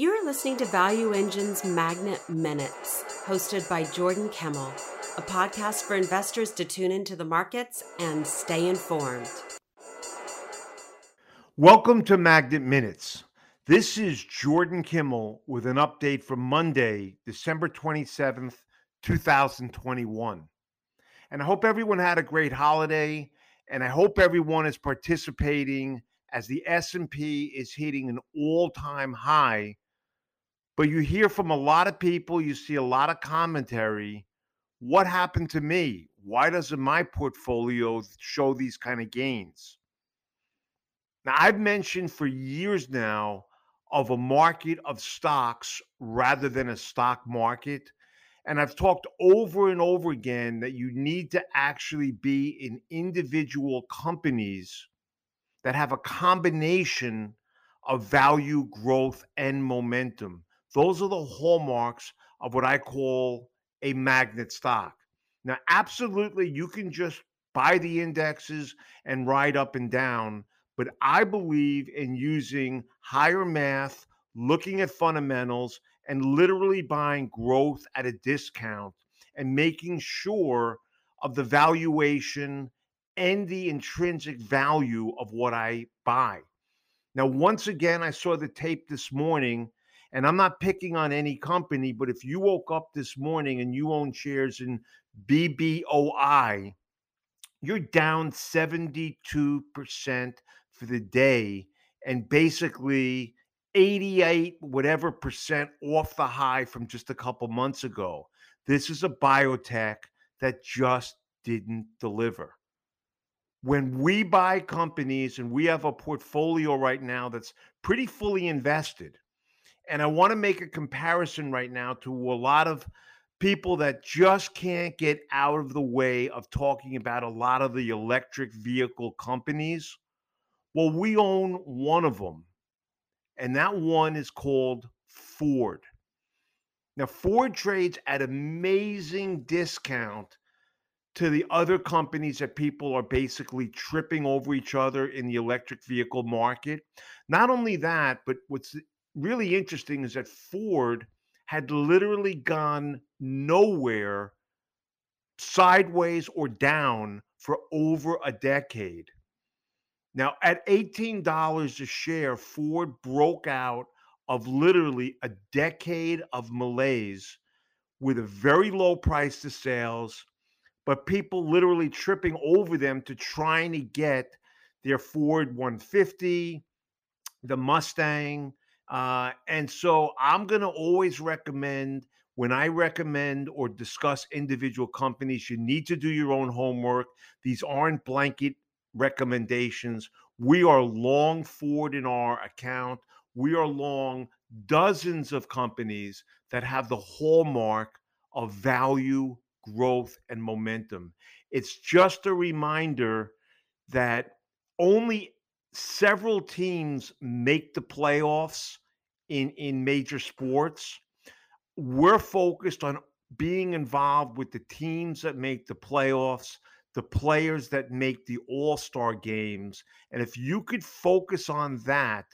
You're listening to ValuEngine's Magnet Minutes, hosted by Jordan Kimmel, a podcast for investors to tune into the markets and stay informed. Welcome to Magnet Minutes. This is Jordan Kimmel with an update from Monday, December 27th, 2021. And I hope everyone had a great holiday and I hope everyone is participating as the S&P is hitting an all-time high but you hear from a lot of people, you see a lot of commentary. What happened to me? Why doesn't my portfolio show these kind of gains? Now, I've mentioned for years now of a market of stocks rather than a stock market. And I've talked over and over again that you need to actually be in individual companies that have a combination of value, growth, and momentum. Those are the hallmarks of what I call a magnet stock. Now, absolutely, you can just buy the indexes and ride up and down, but I believe in using higher math, looking at fundamentals, and literally buying growth at a discount and making sure of the valuation and the intrinsic value of what I buy. Now, once again, I saw the tape this morning and I'm not picking on any company, but if you woke up this morning and you own shares in BBOI, you're down 72% for the day and basically 88 whatever percent off the high from just a couple months ago. This is a biotech that just didn't deliver. When we buy companies and we have a portfolio right now that's pretty fully invested, and I want to make a comparison right now to a lot of people that just can't get out of the way of talking about a lot of the electric vehicle companies. Well, we own one of them, and that one is called Ford. Now, Ford trades at amazing discount to the other companies that people are basically tripping over each other in the electric vehicle market. Not only that, but what's really interesting is that Ford had literally gone nowhere sideways or down for over a decade. Now, at $18 a share, Ford broke out of literally a decade of malaise with a very low price to sales, but people literally tripping over them to trying to get their Ford 150, the Mustang, uh, and so I'm going to always recommend when I recommend or discuss individual companies, you need to do your own homework. These aren't blanket recommendations. We are long Ford in our account. We are long dozens of companies that have the hallmark of value, growth, and momentum. It's just a reminder that only several teams make the playoffs in in major sports. We're focused on being involved with the teams that make the playoffs, the players that make the all-star games. And if you could focus on that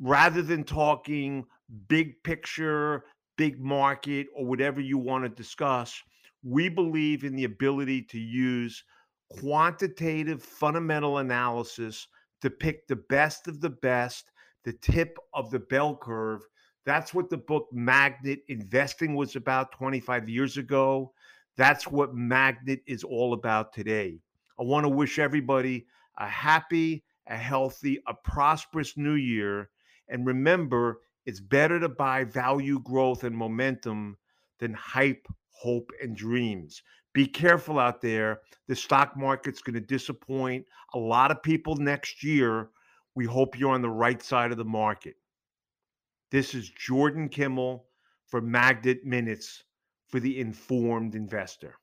rather than talking big picture, big market, or whatever you want to discuss, we believe in the ability to use quantitative fundamental analysis to pick the best of the best, the tip of the bell curve. That's what the book Magnet Investing was about 25 years ago. That's what Magnet is all about today. I want to wish everybody a happy, a healthy, a prosperous new year. And remember, it's better to buy value, growth, and momentum than hype, hope, and dreams. Be careful out there. The stock market's going to disappoint a lot of people next year. We hope you're on the right side of the market. This is Jordan Kimmel for Magnet Minutes for the Informed Investor.